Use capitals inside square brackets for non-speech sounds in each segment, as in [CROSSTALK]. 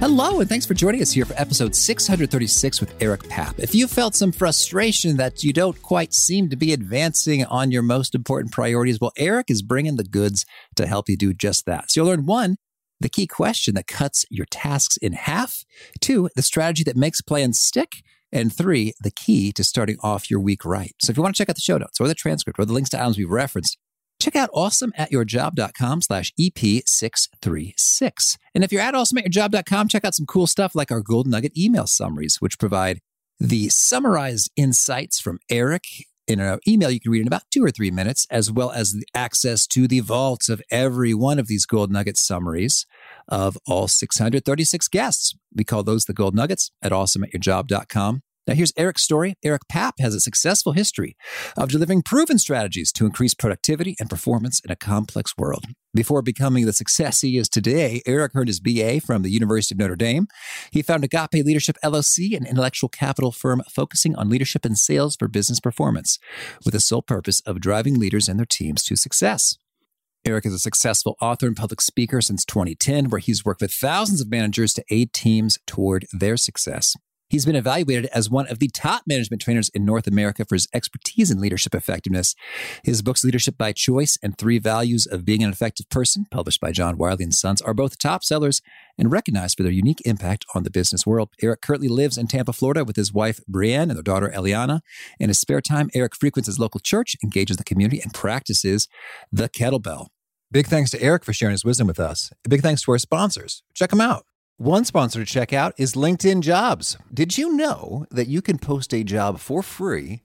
Hello, and thanks for joining us here for episode 636 with Eric Papp. If you felt some frustration that you don't quite seem to be advancing on your most important priorities, well, Eric is bringing the goods to help you do just that. So you'll learn one, the key question that cuts your tasks in half, two, the strategy that makes plans stick, and three, the key to starting off your week right. So if you want to check out the show notes or the transcript or the links to items we've referenced, check out awesomeatyourjob.com slash EP636. And if you're at awesomeatyourjob.com, check out some cool stuff like our Gold Nugget email summaries, which provide the summarized insights from Eric in an email you can read in about two or three minutes, as well as the access to the vaults of every one of these Gold Nugget summaries of all 636 guests. We call those the Gold Nuggets at awesomeatyourjob.com. Now, here's Eric's story. Eric Papp has a successful history of delivering proven strategies to increase productivity and performance in a complex world. Before becoming the success he is today, Eric earned his BA from the University of Notre Dame. He founded Agape Leadership LLC, an intellectual capital firm focusing on leadership and sales for business performance, with the sole purpose of driving leaders and their teams to success. Eric is a successful author and public speaker since 2010, where he's worked with thousands of managers to aid teams toward their success. He's been evaluated as one of the top management trainers in North America for his expertise in leadership effectiveness. His books, Leadership by Choice and Three Values of Being an Effective Person, published by John Wiley and Sons, are both top sellers and recognized for their unique impact on the business world. Eric currently lives in Tampa, Florida with his wife, Brienne, and their daughter, Eliana. In his spare time, Eric frequents his local church, engages the community, and practices the kettlebell. Big thanks to Eric for sharing his wisdom with us. Big thanks to our sponsors. Check them out. One sponsor to check out is LinkedIn Jobs. Did you know that you can post a job for free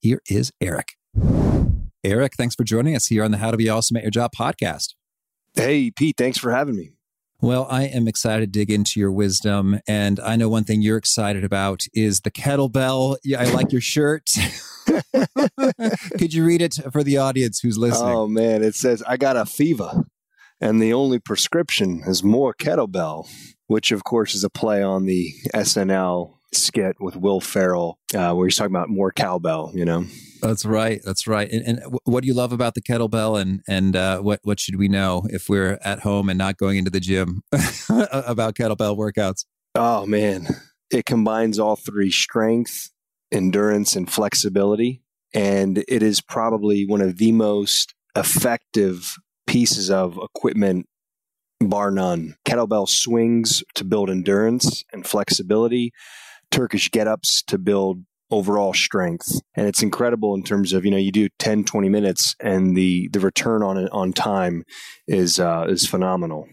Here is Eric. Eric, thanks for joining us here on the How to Be Awesome at Your Job podcast. Hey, Pete, thanks for having me. Well, I am excited to dig into your wisdom. And I know one thing you're excited about is the kettlebell. Yeah, I like your shirt. [LAUGHS] Could you read it for the audience who's listening? Oh, man. It says, I got a fever, and the only prescription is more kettlebell, which, of course, is a play on the SNL skit with Will Ferrell, uh, where he's talking about more cowbell, you know? That's right. That's right. And, and what do you love about the kettlebell, and and uh, what what should we know if we're at home and not going into the gym [LAUGHS] about kettlebell workouts? Oh man, it combines all three: strength, endurance, and flexibility, and it is probably one of the most effective pieces of equipment bar none. Kettlebell swings to build endurance and flexibility. Turkish get ups to build overall strength. And it's incredible in terms of you know you do 10 20 minutes and the the return on it on time is uh is phenomenal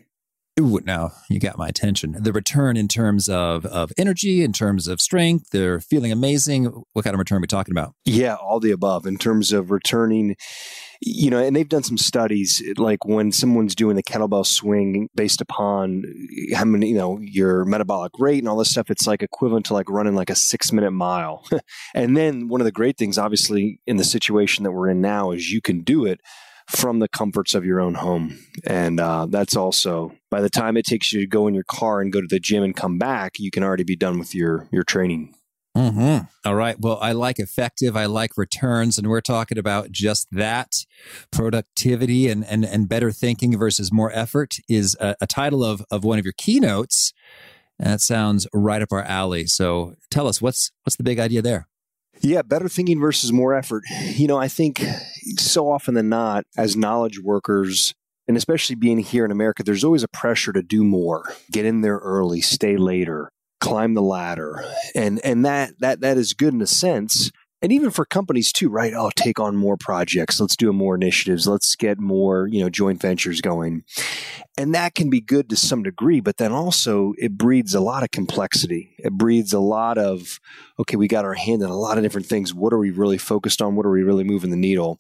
Ooh, now you got my attention. The return in terms of of energy, in terms of strength, they're feeling amazing. What kind of return are we talking about? Yeah, all the above. In terms of returning, you know, and they've done some studies like when someone's doing the kettlebell swing based upon how many, you know, your metabolic rate and all this stuff, it's like equivalent to like running like a six minute mile. [LAUGHS] and then one of the great things, obviously, in the situation that we're in now is you can do it from the comforts of your own home. And uh, that's also by the time it takes you to go in your car and go to the gym and come back, you can already be done with your your training. Mm-hmm. All right. Well, I like effective. I like returns, and we're talking about just that. Productivity and and and better thinking versus more effort is a, a title of of one of your keynotes. That sounds right up our alley. So tell us what's what's the big idea there? Yeah, better thinking versus more effort. You know, I think so often than not, as knowledge workers, and especially being here in America, there's always a pressure to do more, get in there early, stay later, climb the ladder. And and that that that is good in a sense and even for companies too, right? Oh, take on more projects. Let's do more initiatives. Let's get more, you know, joint ventures going. And that can be good to some degree, but then also it breeds a lot of complexity. It breeds a lot of, okay, we got our hand in a lot of different things. What are we really focused on? What are we really moving the needle?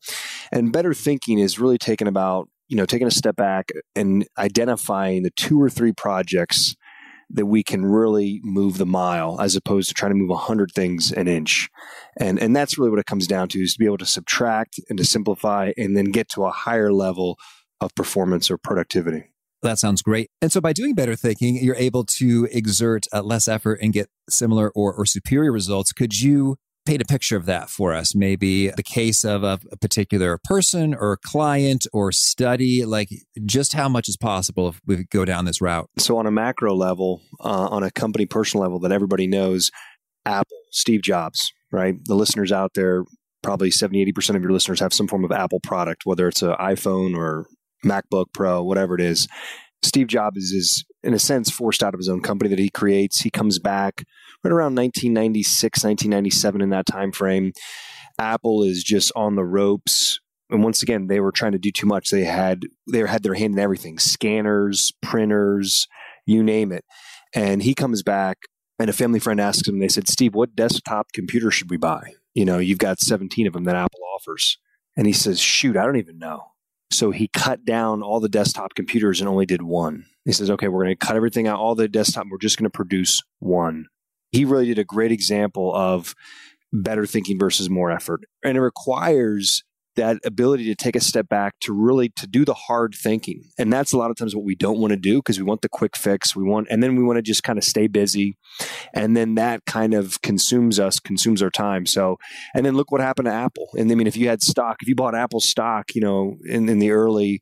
And better thinking is really taking about, you know, taking a step back and identifying the two or three projects that we can really move the mile as opposed to trying to move 100 things an inch. And, and that's really what it comes down to is to be able to subtract and to simplify and then get to a higher level of performance or productivity. That sounds great. And so by doing better thinking, you're able to exert uh, less effort and get similar or, or superior results. Could you paint a picture of that for us. Maybe the case of a, a, particular person or client or study, like just how much is possible if we go down this route. So, on a macro level, uh, on a company personal level that everybody knows, Apple, Steve Jobs, right? The listeners out there, probably 70, 80% of your listeners have some form of Apple product, whether it's an iPhone or MacBook Pro, whatever it is. Steve Jobs is, in a sense, forced out of his own company that he creates. He comes back right around 1996, 1997 in that time frame. Apple is just on the ropes. And once again, they were trying to do too much. They had they had their hand in everything: scanners, printers, you name it. And he comes back, and a family friend asks him. They said, "Steve, what desktop computer should we buy? You know, you've got 17 of them that Apple offers." And he says, "Shoot, I don't even know." So he cut down all the desktop computers and only did one. He says, "Okay, we're going to cut everything out, all the desktop. We're just going to produce one." he really did a great example of better thinking versus more effort. And it requires that ability to take a step back to really to do the hard thinking and that's a lot of times what we don't want to do because we want the quick fix we want and then we want to just kind of stay busy and then that kind of consumes us consumes our time so and then look what happened to apple and i mean if you had stock if you bought apple stock you know in, in the early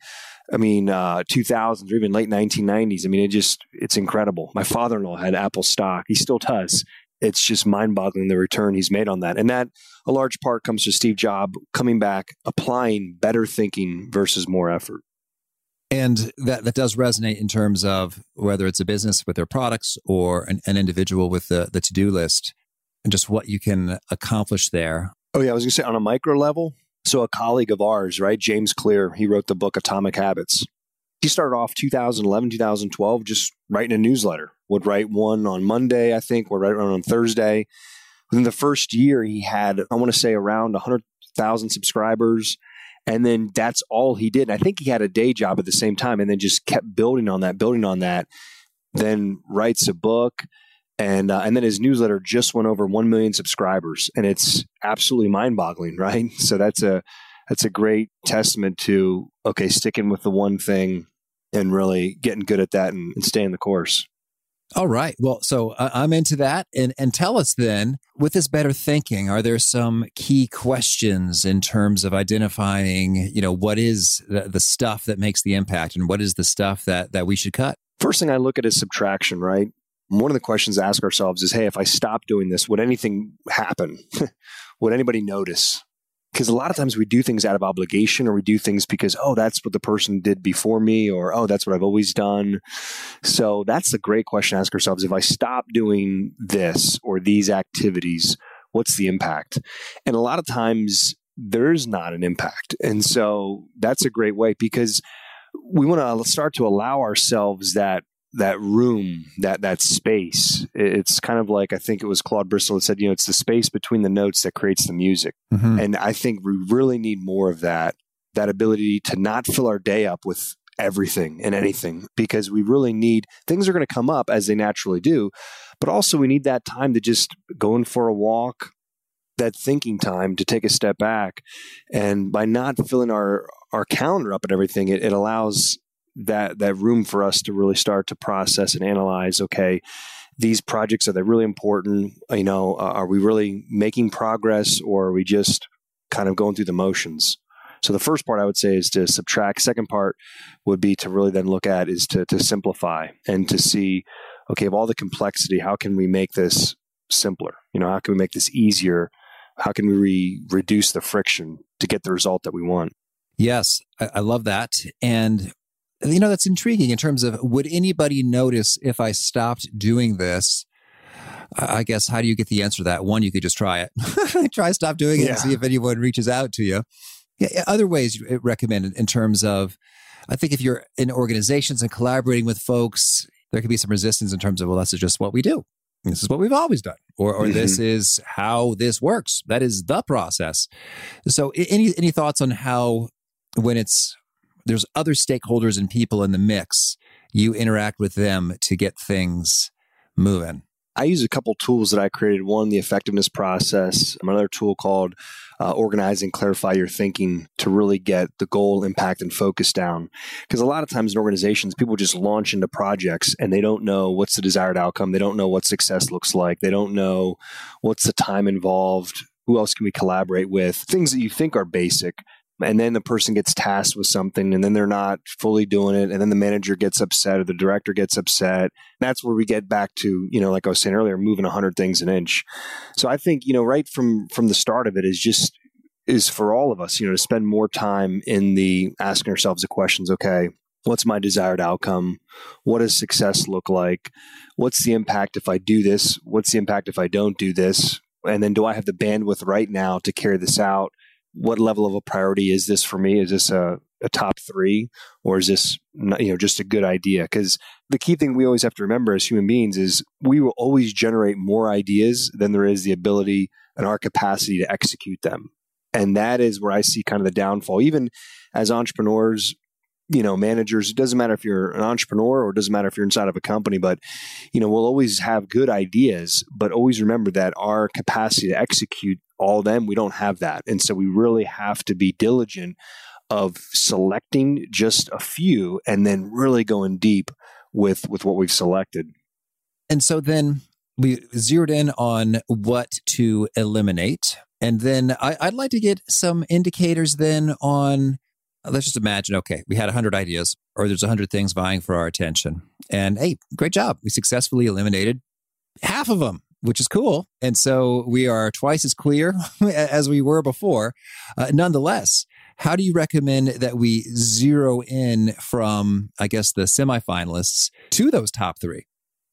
I mean, uh, 2000s or even late 1990s. I mean, it just, it's incredible. My father in law had Apple stock. He still does. It's just mind boggling the return he's made on that. And that, a large part, comes to Steve Jobs coming back, applying better thinking versus more effort. And that, that does resonate in terms of whether it's a business with their products or an, an individual with the, the to do list and just what you can accomplish there. Oh, yeah. I was going to say on a micro level, so, a colleague of ours, right, James Clear, he wrote the book Atomic Habits. He started off 2011, 2012, just writing a newsletter. Would write one on Monday, I think, would write one on Thursday. Within the first year, he had, I want to say, around 100,000 subscribers. And then that's all he did. And I think he had a day job at the same time and then just kept building on that, building on that. Then writes a book and uh, and then his newsletter just went over 1 million subscribers and it's absolutely mind-boggling right [LAUGHS] so that's a that's a great testament to okay sticking with the one thing and really getting good at that and, and staying the course all right. Well, so uh, I'm into that. And, and tell us then, with this better thinking, are there some key questions in terms of identifying, you know, what is the, the stuff that makes the impact and what is the stuff that, that we should cut? First thing I look at is subtraction, right? one of the questions to ask ourselves is hey, if I stop doing this, would anything happen? [LAUGHS] would anybody notice? Because a lot of times we do things out of obligation or we do things because, oh, that's what the person did before me or, oh, that's what I've always done. So that's a great question to ask ourselves. If I stop doing this or these activities, what's the impact? And a lot of times there's not an impact. And so that's a great way because we want to start to allow ourselves that that room, that that space. It's kind of like I think it was Claude Bristol that said, you know, it's the space between the notes that creates the music. Mm-hmm. And I think we really need more of that, that ability to not fill our day up with everything and anything because we really need things are going to come up as they naturally do, but also we need that time to just go in for a walk, that thinking time to take a step back. And by not filling our our calendar up and everything, it, it allows that that room for us to really start to process and analyze okay these projects are they really important you know uh, are we really making progress or are we just kind of going through the motions so the first part i would say is to subtract second part would be to really then look at is to, to simplify and to see okay, of all the complexity, how can we make this simpler? You know, how can we make this easier? How can we re- reduce the friction to get the result that we want? Yes, I, I love that. And, you know, that's intriguing in terms of would anybody notice if I stopped doing this? I guess how do you get the answer to that? One, you could just try it. [LAUGHS] try stop doing it yeah. and see if anyone reaches out to you. Yeah, other ways recommended in terms of, I think if you're in organizations and collaborating with folks, there could be some resistance in terms of, well, this is just what we do. This is what we've always done, or or mm-hmm. this is how this works. That is the process. So, any any thoughts on how when it's there's other stakeholders and people in the mix, you interact with them to get things moving? I use a couple tools that I created. One, the effectiveness process. Another tool called uh, organize and clarify your thinking to really get the goal, impact, and focus down. Because a lot of times in organizations, people just launch into projects and they don't know what's the desired outcome. They don't know what success looks like. They don't know what's the time involved. Who else can we collaborate with? Things that you think are basic, and then the person gets tasked with something and then they're not fully doing it and then the manager gets upset or the director gets upset that's where we get back to you know like i was saying earlier moving 100 things an inch. So i think you know right from from the start of it is just is for all of us you know to spend more time in the asking ourselves the questions okay what's my desired outcome? What does success look like? What's the impact if i do this? What's the impact if i don't do this? And then do i have the bandwidth right now to carry this out what level of a priority is this for me? Is this a, a top three or is this you know just a good idea? Because the key thing we always have to remember as human beings is we will always generate more ideas than there is the ability and our capacity to execute them. And that is where I see kind of the downfall. Even as entrepreneurs, you know, managers, it doesn't matter if you're an entrepreneur or it doesn't matter if you're inside of a company, but, you know, we'll always have good ideas, but always remember that our capacity to execute all them, we don't have that. And so we really have to be diligent of selecting just a few and then really going deep with with what we've selected. And so then we zeroed in on what to eliminate. And then I, would like to get some indicators then on let's just imagine okay we had 100 ideas or there's 100 things vying for our attention and hey great job we successfully eliminated half of them which is cool. And so we are twice as clear [LAUGHS] as we were before. Uh, nonetheless how do you recommend that we zero in from i guess the semifinalists to those top three?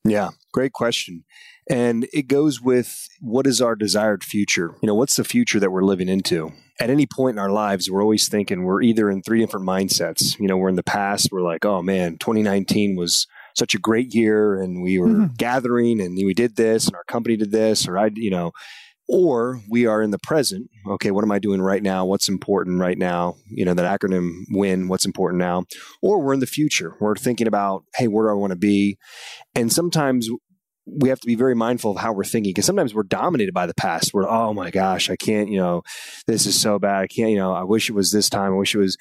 Yeah great question. And it goes with what is our desired future? You know what's the future that we're living into? At any point in our lives, we're always thinking we're either in three different mindsets. You know, we're in the past, we're like, oh man, 2019 was such a great year and we were mm-hmm. gathering and we did this and our company did this, or I, you know, or we are in the present. Okay, what am I doing right now? What's important right now? You know, that acronym WIN, what's important now? Or we're in the future. We're thinking about, hey, where do I want to be? And sometimes we have to be very mindful of how we're thinking because sometimes we're dominated by the past. We're, oh my gosh, I can't, you know, this is so bad. I can't, you know, I wish it was this time. I wish it was.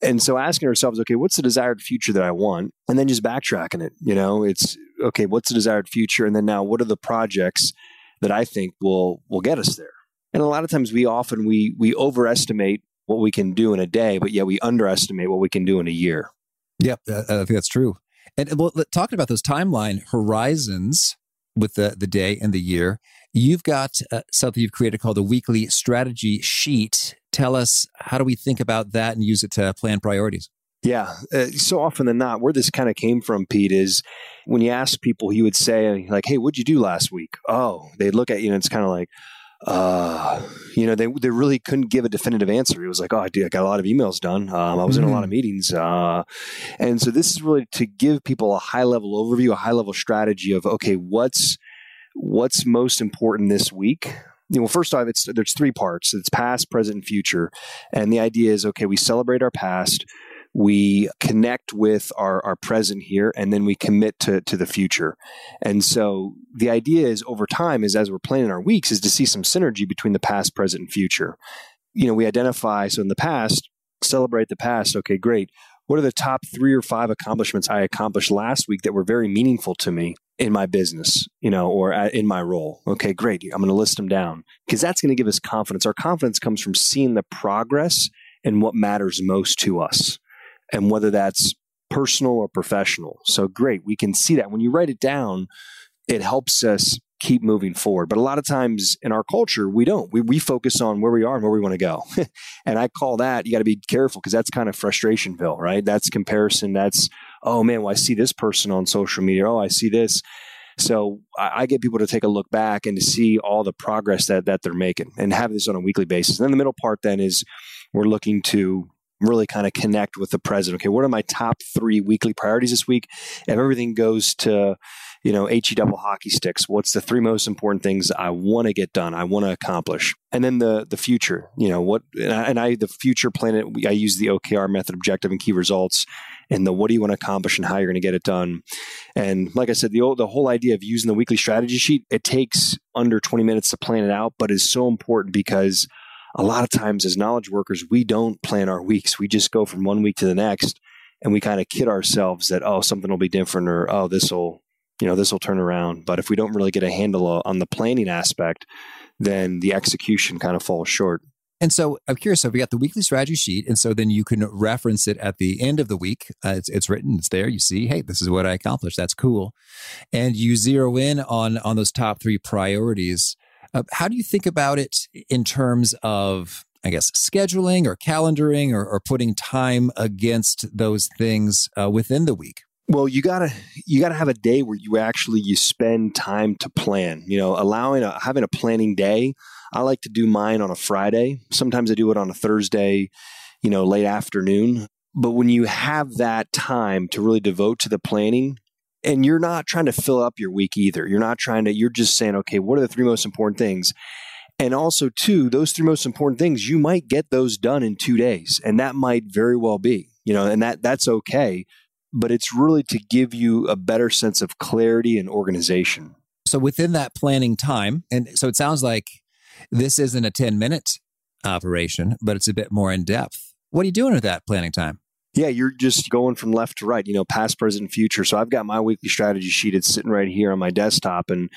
And so asking ourselves, okay, what's the desired future that I want? And then just backtracking it, you know, it's okay, what's the desired future? And then now what are the projects that I think will, will get us there? And a lot of times we often, we, we overestimate what we can do in a day, but yet we underestimate what we can do in a year. Yep. I think that's true. And well, talking about those timeline horizons, with the, the day and the year. You've got uh, something you've created called the weekly strategy sheet. Tell us, how do we think about that and use it to plan priorities? Yeah. Uh, so often than not, where this kind of came from, Pete, is when you ask people, you would say, like, hey, what'd you do last week? Oh, they'd look at you and it's kind of like, uh, you know, they they really couldn't give a definitive answer. It was like, oh, I, did, I got a lot of emails done. Um, I was mm-hmm. in a lot of mm-hmm. meetings, uh, and so this is really to give people a high level overview, a high level strategy of okay, what's what's most important this week. You know, first off, it's there's three parts. It's past, present, and future, and the idea is okay. We celebrate our past we connect with our, our present here and then we commit to, to the future. And so the idea is over time is as we're planning our weeks is to see some synergy between the past present and future. You know we identify so in the past celebrate the past okay great. What are the top three or five accomplishments i accomplished last week that were very meaningful to me in my business you know or in my role? Okay great i'm going to list them down because that's going to give us confidence. Our confidence comes from seeing the progress and what matters most to us and whether that's personal or professional. So great, we can see that. When you write it down, it helps us keep moving forward. But a lot of times in our culture, we don't. We, we focus on where we are and where we want to go. [LAUGHS] and I call that, you got to be careful because that's kind of frustrationville, right? That's comparison. That's, oh man, well, I see this person on social media. Oh, I see this. So I, I, get people to take a look back and to see all the progress that that they're making and have this on a weekly basis. And then the middle part then is we're looking to really kind of connect with the president. Okay, what are my top three weekly priorities this week? If everything goes to you know, HE double hockey sticks. What's the three most important things I want to get done? I want to accomplish, and then the the future. You know what? And I, and I the future planet. I use the OKR method, objective and key results, and the what do you want to accomplish and how you're going to get it done. And like I said, the the whole idea of using the weekly strategy sheet it takes under 20 minutes to plan it out, but is so important because a lot of times as knowledge workers we don't plan our weeks. We just go from one week to the next and we kind of kid ourselves that oh something will be different or oh this will you know, this will turn around. But if we don't really get a handle on the planning aspect, then the execution kind of falls short. And so I'm curious. So we got the weekly strategy sheet, and so then you can reference it at the end of the week. Uh, it's, it's written, it's there. You see, hey, this is what I accomplished. That's cool. And you zero in on on those top three priorities. Uh, how do you think about it in terms of, I guess, scheduling or calendaring or, or putting time against those things uh, within the week? Well, you gotta you gotta have a day where you actually you spend time to plan. You know, allowing a, having a planning day. I like to do mine on a Friday. Sometimes I do it on a Thursday. You know, late afternoon. But when you have that time to really devote to the planning, and you're not trying to fill up your week either. You're not trying to. You're just saying, okay, what are the three most important things? And also, too, those three most important things, you might get those done in two days, and that might very well be. You know, and that that's okay but it's really to give you a better sense of clarity and organization. So within that planning time, and so it sounds like this isn't a 10 minute operation, but it's a bit more in depth. What are you doing with that planning time? Yeah, you're just going from left to right, you know, past, present, future. So I've got my weekly strategy sheet. It's sitting right here on my desktop. And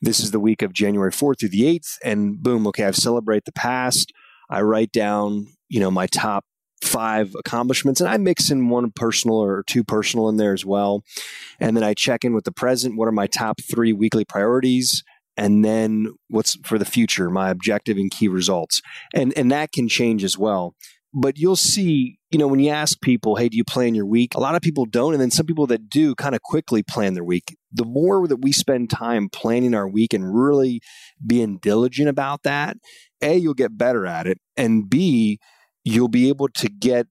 this is the week of January 4th through the 8th. And boom, okay, I've celebrate the past. I write down, you know, my top five accomplishments and I mix in one personal or two personal in there as well. And then I check in with the present. What are my top three weekly priorities? And then what's for the future, my objective and key results. And, and that can change as well. But you'll see, you know, when you ask people, hey, do you plan your week? A lot of people don't. And then some people that do kind of quickly plan their week. The more that we spend time planning our week and really being diligent about that, A, you'll get better at it. And B, you'll be able to get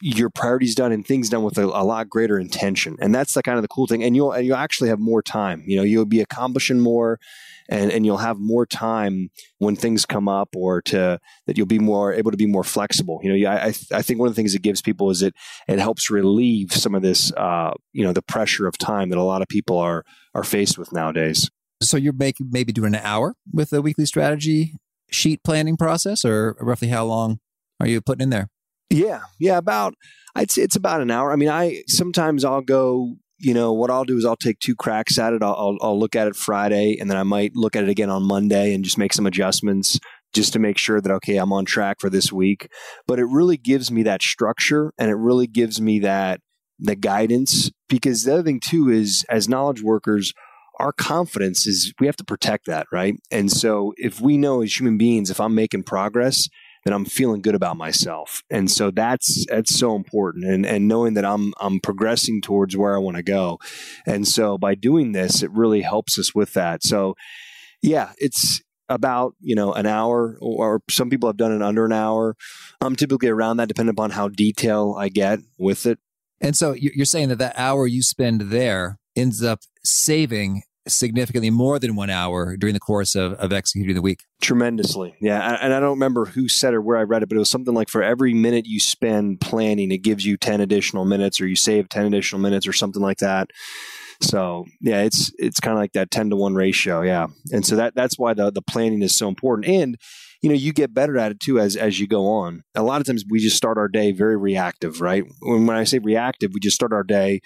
your priorities done and things done with a, a, lot greater intention and that's the kind of the cool thing and you'll and you'll actually have more time you know you'll be accomplishing more and and you'll have more time when things come up or to that you'll be more able to be more flexible you know I I think one of the things it gives people is it it helps relieve some of this uh you know the pressure of time that a lot of people are are faced with nowadays so you're making maybe doing an hour with the weekly strategy sheet planning process or roughly how long are you putting in there? Yeah, yeah, about I'd say it's about an hour. I mean, I sometimes I'll go. You know what I'll do is I'll take two cracks at it. I'll, I'll, I'll look at it Friday, and then I might look at it again on Monday and just make some adjustments just to make sure that okay i'm on track for this week but it really gives me that structure and it really gives me that the guidance because the other thing too is as knowledge workers our confidence is we have to protect that right and so if we know as human beings if i'm making progress that I'm feeling good about myself. And so that's that's so important and and knowing that I'm I'm progressing towards where I want to go. And so by doing this it really helps us with that. So yeah, it's about you know an hour or some people have done it under an hour i'm typically around that depending upon how detail i get with it and so you're saying that that hour you spend there ends up saving significantly more than one hour during the course of, of executing the week. Tremendously. Yeah. And I don't remember who said or where I read it, but it was something like for every minute you spend planning, it gives you 10 additional minutes or you save 10 additional minutes or something like that. So yeah, it's it's kind of like that 10 to 1 ratio. Yeah. And so that that's why the, the planning is so important. And you know you get better at it too as as you go on a lot of times we just start our day very reactive right when, when i say reactive we just start our day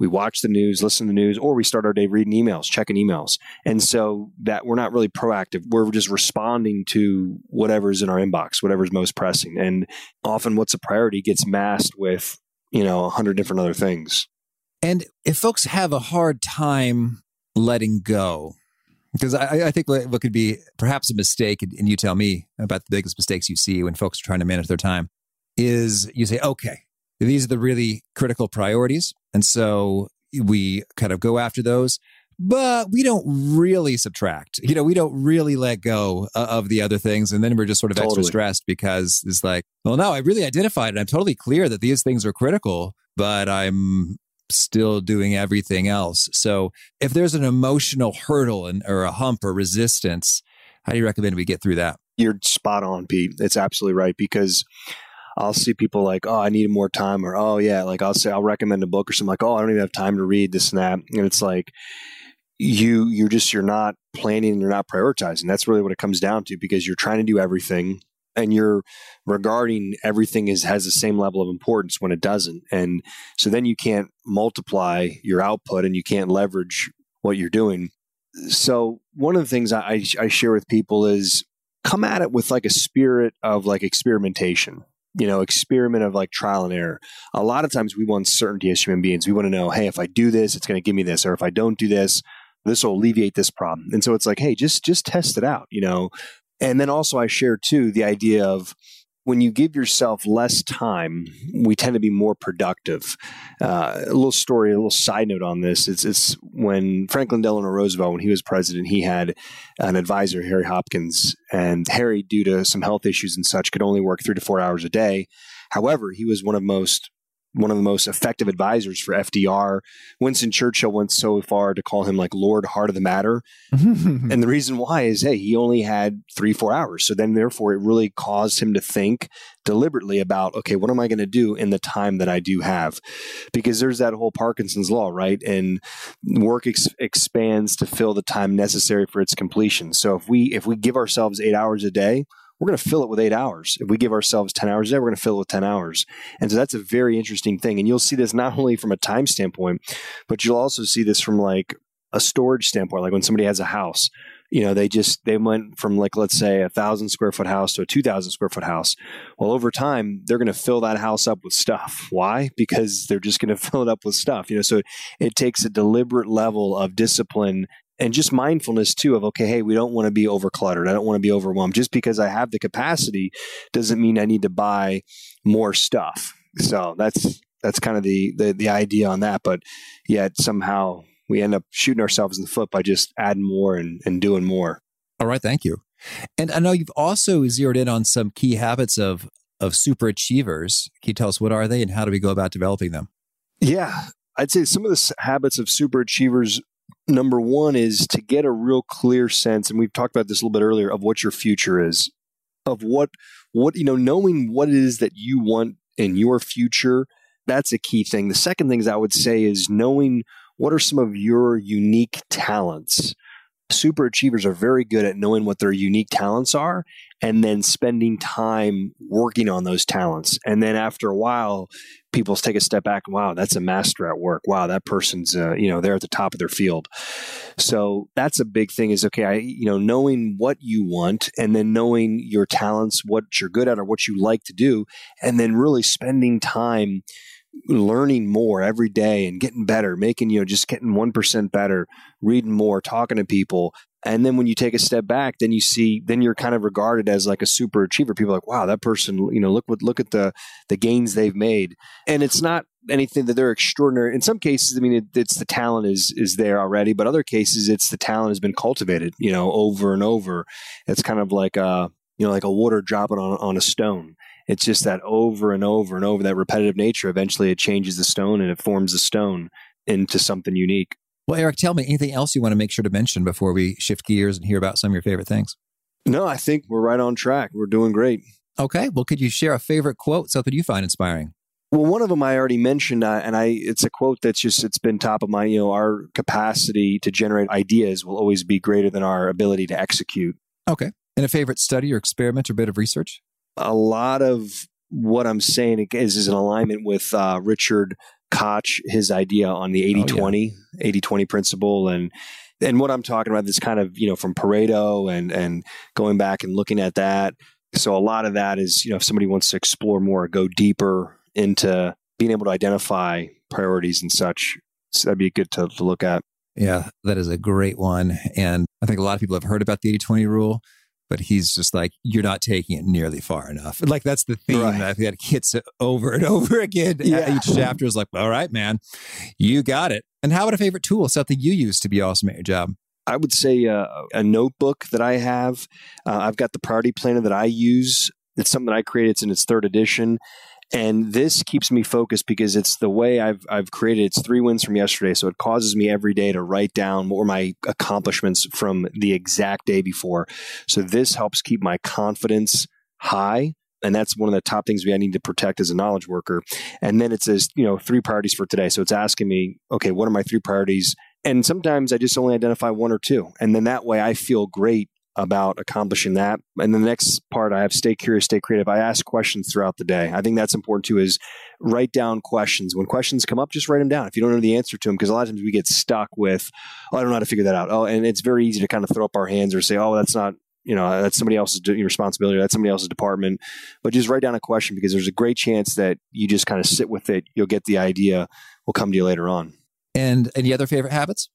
we watch the news listen to the news or we start our day reading emails checking emails and so that we're not really proactive we're just responding to whatever's in our inbox whatever's most pressing and often what's a priority gets masked with you know, a hundred different other things. And if folks have a hard time letting go, because I, I think what could be perhaps a mistake, and you tell me about the biggest mistakes you see when folks are trying to manage their time, is you say, okay, these are the really critical priorities. And so we kind of go after those, but we don't really subtract. You know, we don't really let go uh, of the other things. And then we're just sort of totally. extra stressed because it's like, well, no, I really identified and I'm totally clear that these things are critical, but I'm still doing everything else. So if there's an emotional hurdle and, or a hump or resistance, how do you recommend we get through that? You're spot on, Pete. It's absolutely right because I'll see people like, oh, I need more time, or oh yeah, like I'll say I'll recommend a book or something like, oh, I don't even have time to read this and that, and it's like you you're just you're not planning, you're not prioritizing. That's really what it comes down to because you're trying to do everything and you're regarding everything as has the same level of importance when it doesn't, and so then you can't multiply your output and you can't leverage what you're doing. So one of the things I, I share with people is come at it with like a spirit of like experimentation you know, experiment of like trial and error. A lot of times we want certainty as human beings. We want to know, hey, if I do this, it's going to give me this, or if I don't do this, this will alleviate this problem. And so it's like, hey, just just test it out, you know. And then also I share too the idea of when you give yourself less time, we tend to be more productive. Uh, a little story, a little side note on this. It's, it's when Franklin Delano Roosevelt, when he was president, he had an advisor, Harry Hopkins, and Harry, due to some health issues and such, could only work three to four hours a day. However, he was one of most one of the most effective advisors for FDR. Winston Churchill went so far to call him like Lord Heart of the Matter. [LAUGHS] and the reason why is, hey, he only had three, four hours. So then, therefore, it really caused him to think deliberately about, okay, what am I going to do in the time that I do have? Because there's that whole Parkinson's law, right? And work ex- expands to fill the time necessary for its completion. So if we if we give ourselves eight hours a day, we're going to fill it with eight hours. If we give ourselves 10 hours a day, we're going to fill it with 10 hours. And so that's a very interesting thing. And you'll see this not only from a time standpoint, but you'll also see this from like a storage standpoint. Like when somebody has a house, you know, they just, they went from like, let's say a thousand square foot house to a 2000 square foot house. Well, over time, they're going to fill that house up with stuff. Why? Because they're just going [LAUGHS] to fill it up with stuff, you know, so it takes a deliberate level of discipline and just mindfulness too of okay hey we don't want to be overcluttered. I don't want to be overwhelmed. Just because i have the capacity doesn't mean i need to buy more stuff. So that's that's kind of the the, the idea on that but yet somehow we end up shooting ourselves in the foot by just adding more and, and doing more. All right thank you. And i know you've also zeroed in on some key habits of of super achievers. Can you tell us what are they and how do we go about developing them? Yeah I'd say some of the habits of super achievers number one is to get a real clear sense, and we've talked about this a little bit earlier, of what your future is, of what what you know, knowing what it is that you want in your future. That's a key thing. The second thing I would say is knowing what are some of your unique talents. Super achievers are very good at knowing what their unique talents are and then spending time working on those talents. And then after a while, people take a step back and wow, that's a master at work. Wow, that person's uh, you know they're at the top of their field. So that's a big thing. Is okay, I you know knowing what you want and then knowing your talents, what you're good at, or what you like to do, and then really spending time learning more every day and getting better, making, you know, just getting 1% better, reading more, talking to people, and then when you take a step back, then you see, then you're kind of regarded as like a super achiever. People like, wow, that person, you know, look what, look at the, the gains they've made. And it's not anything that they're extraordinary. In some cases, I mean, it, it's the talent is, is there already, but other cases, it's the talent has been cultivated, you know, over and over. It's kind of like a, you know, like a water dropping on, on a stone. It's just that over and over and over that repetitive nature. Eventually it changes the stone and it forms the stone into something unique. Well, Eric, tell me anything else you want to make sure to mention before we shift gears and hear about some of your favorite things. No, I think we're right on track. We're doing great. Okay. Well, could you share a favorite quote, something you find inspiring? Well, one of them I already mentioned, uh, and I it's a quote that's just it's been top of mind. You know, our capacity to generate ideas will always be greater than our ability to execute. Okay. And a favorite study or experiment or bit of research? A lot of what I'm saying is, is in alignment with uh, Richard Koch his idea on the 80 20, 80 20 principle. And, and what I'm talking about is kind of, you know, from Pareto and, and going back and looking at that. So a lot of that is, you know, if somebody wants to explore more, go deeper into being able to identify priorities and such. So that'd be good to, to look at. Yeah, that is a great one. And I think a lot of people have heard about the 80 20 rule, but he's just like, you're not taking it nearly far enough. Like that's the theme right. that, that hits it over and [LAUGHS] over again. Yeah. Each chapter is like, all right, man, you got it. And how about a favorite tool, something you use to be awesome at your job? I would say uh, a notebook that I have. Uh, I've got the priority planner that I use. It's something that I created. It's in its third edition. And this keeps me focused because it's the way I've I've created. It's three wins from yesterday, so it causes me every day to write down what were my accomplishments from the exact day before. So this helps keep my confidence high and that's one of the top things we need to protect as a knowledge worker. And then it says, you know, three priorities for today. So it's asking me, okay, what are my three priorities? And sometimes I just only identify one or two. And then that way I feel great about accomplishing that. And the next part, I have stay curious, stay creative. I ask questions throughout the day. I think that's important too. Is write down questions. When questions come up, just write them down. If you don't know the answer to them, because a lot of times we get stuck with, oh, I don't know how to figure that out. Oh, and it's very easy to kind of throw up our hands or say, oh, that's not. You know, that's somebody else's responsibility. That's somebody else's department. But just write down a question because there's a great chance that you just kind of sit with it. You'll get the idea. Will come to you later on. And any other favorite habits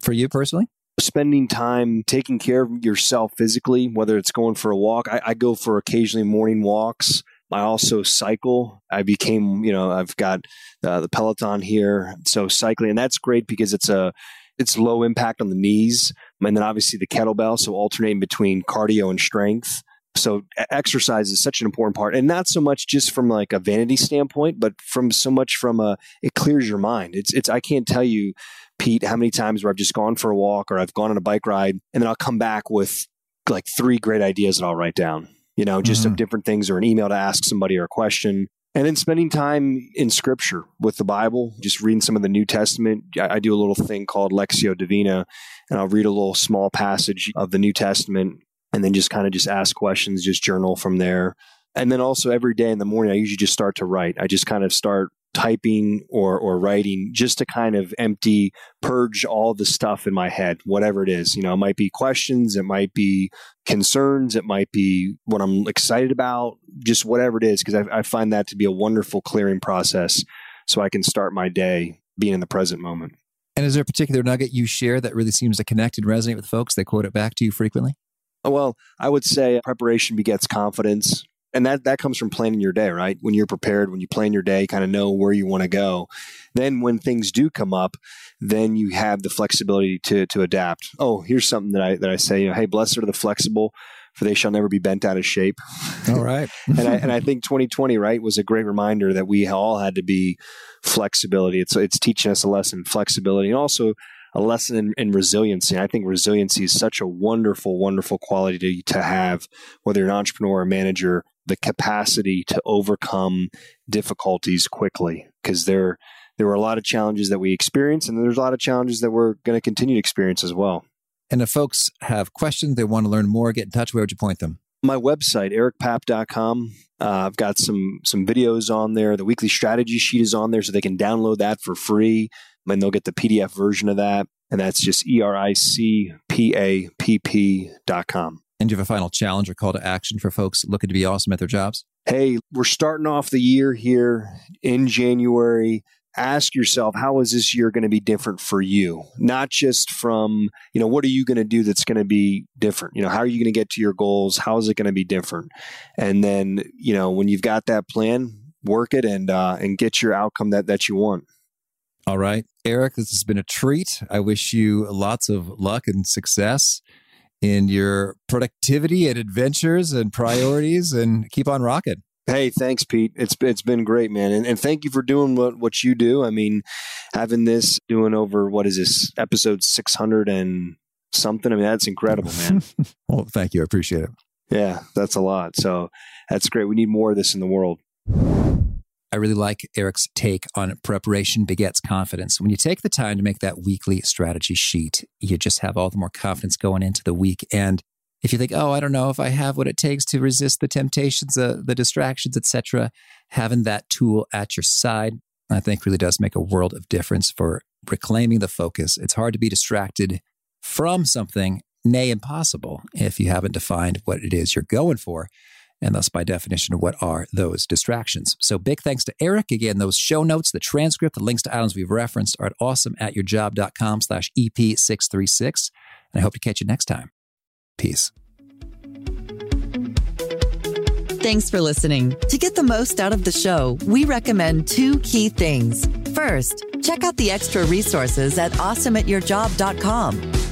for you personally? Spending time taking care of yourself physically, whether it's going for a walk. I, I, go for occasionally morning walks. I also cycle. I became, you know, I've got uh, the Peloton here, so cycling, and that's great because it's a it's low impact on the knees, and then obviously the kettlebell, so alternating between cardio and strength. So exercise is such an important part, and not so much just from like a vanity standpoint, but from so much from a it clears your mind. It's it's I can't tell you Pete, how many times where I've just gone for a walk or I've gone on a bike ride and then I'll come back with like three great ideas that I'll write down, you know, just mm-hmm. of different things or an email to ask somebody or a question. And then spending time in scripture with the Bible, just reading some of the New Testament. I, I do a little thing called Lectio Divina, and I'll read a little small passage of the New Testament and then just kind of just ask questions, just journal from there. And then also every day in the morning, I usually just start to write. I just kind of start typing or or writing just to kind of empty purge all the stuff in my head whatever it is. You know it might be questions it might be concerns it might be what i'm excited about just whatever it is because I, I find that to be a wonderful clearing process so i can start my day being in the present moment. And is there a particular nugget you share that really seems to connect and resonate with folks? They quote it back to you frequently? Well i would say preparation begets confidence and that that comes from planning your day right? When you're prepared when you plan your day kind of know where you want to go. Then when things do come up then you have the flexibility to to adapt. Oh here's something that i that i say you know hey blessed are the flexible for they shall never be bent out of shape. All right. [LAUGHS] And i and i think 2020 right was a great reminder that we all had to be flexibility. It's it's teaching us a lesson flexibility and also a lesson in, in, resiliency. I think resiliency is such a wonderful, wonderful quality to, to have, whether you're an entrepreneur or manager, the capacity to overcome difficulties quickly because there there were a lot of challenges that we experienced and there's a lot of challenges that we're going to continue to experience as well. And if folks have questions, they want to learn more, get in touch, where would you point them? My website, ericpapp.com. Uh, I've got some some videos on there. The weekly strategy sheet is on there so they can download that for free and they'll get the PDF version of that. And that's just E R I C P A P P dot. And do you have a final challenge or call to action for folks looking to be awesome at their jobs? Hey, we're starting off the year here in January. Ask yourself, how is this year going to be different for you? Not just from, you know, what are you going to do that's going to be different? You know, how are you going to get to your goals? How is it going to be different? And then, you know, when you've got that plan, work it and uh, and get your outcome that that you want. All right. Eric, this has been a treat. I wish you lots of luck and success in your productivity and adventures and priorities and keep on rocking. Hey, thanks, Pete. It's it's been great, man, and, and thank you for doing what, what you do. I mean, having this doing over what is this episode six hundred and something. I mean, that's incredible, man. [LAUGHS] well, thank you. I appreciate it. Yeah, that's a lot. So that's great. We need more of this in the world. I really like Eric's take on preparation begets confidence. When you take the time to make that weekly strategy sheet, you just have all the more confidence going into the week. And if you think, oh, I don't know if I have what it takes to resist the temptations, uh, the distractions, etc., having that tool at your side, I think really does make a world of difference for reclaiming the focus. It's hard to be distracted from something, nay, impossible, if you haven't defined what it is you're going for. And thus, by definition, what are those distractions? So, big thanks to Eric. Again, those show notes, the transcript, the links to items we've referenced are at awesomeatyourjob.com slash EP636. And I hope to catch you next time. Peace. Thanks for listening. To get the most out of the show, we recommend two key things. First, check out the extra resources at awesomeatyourjob.com.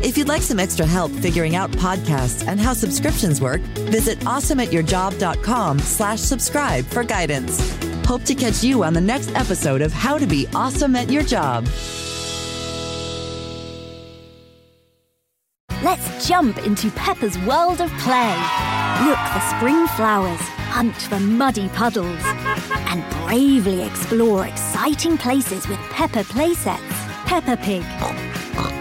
If you'd like some extra help figuring out podcasts and how subscriptions work, visit awesomeatyourjob.com slash subscribe for guidance. Hope to catch you on the next episode of How to Be Awesome at Your Job. Let's jump into Peppa's world of play. Look for spring flowers, hunt for muddy puddles, and bravely explore exciting places with Peppa playsets. Peppa Pig,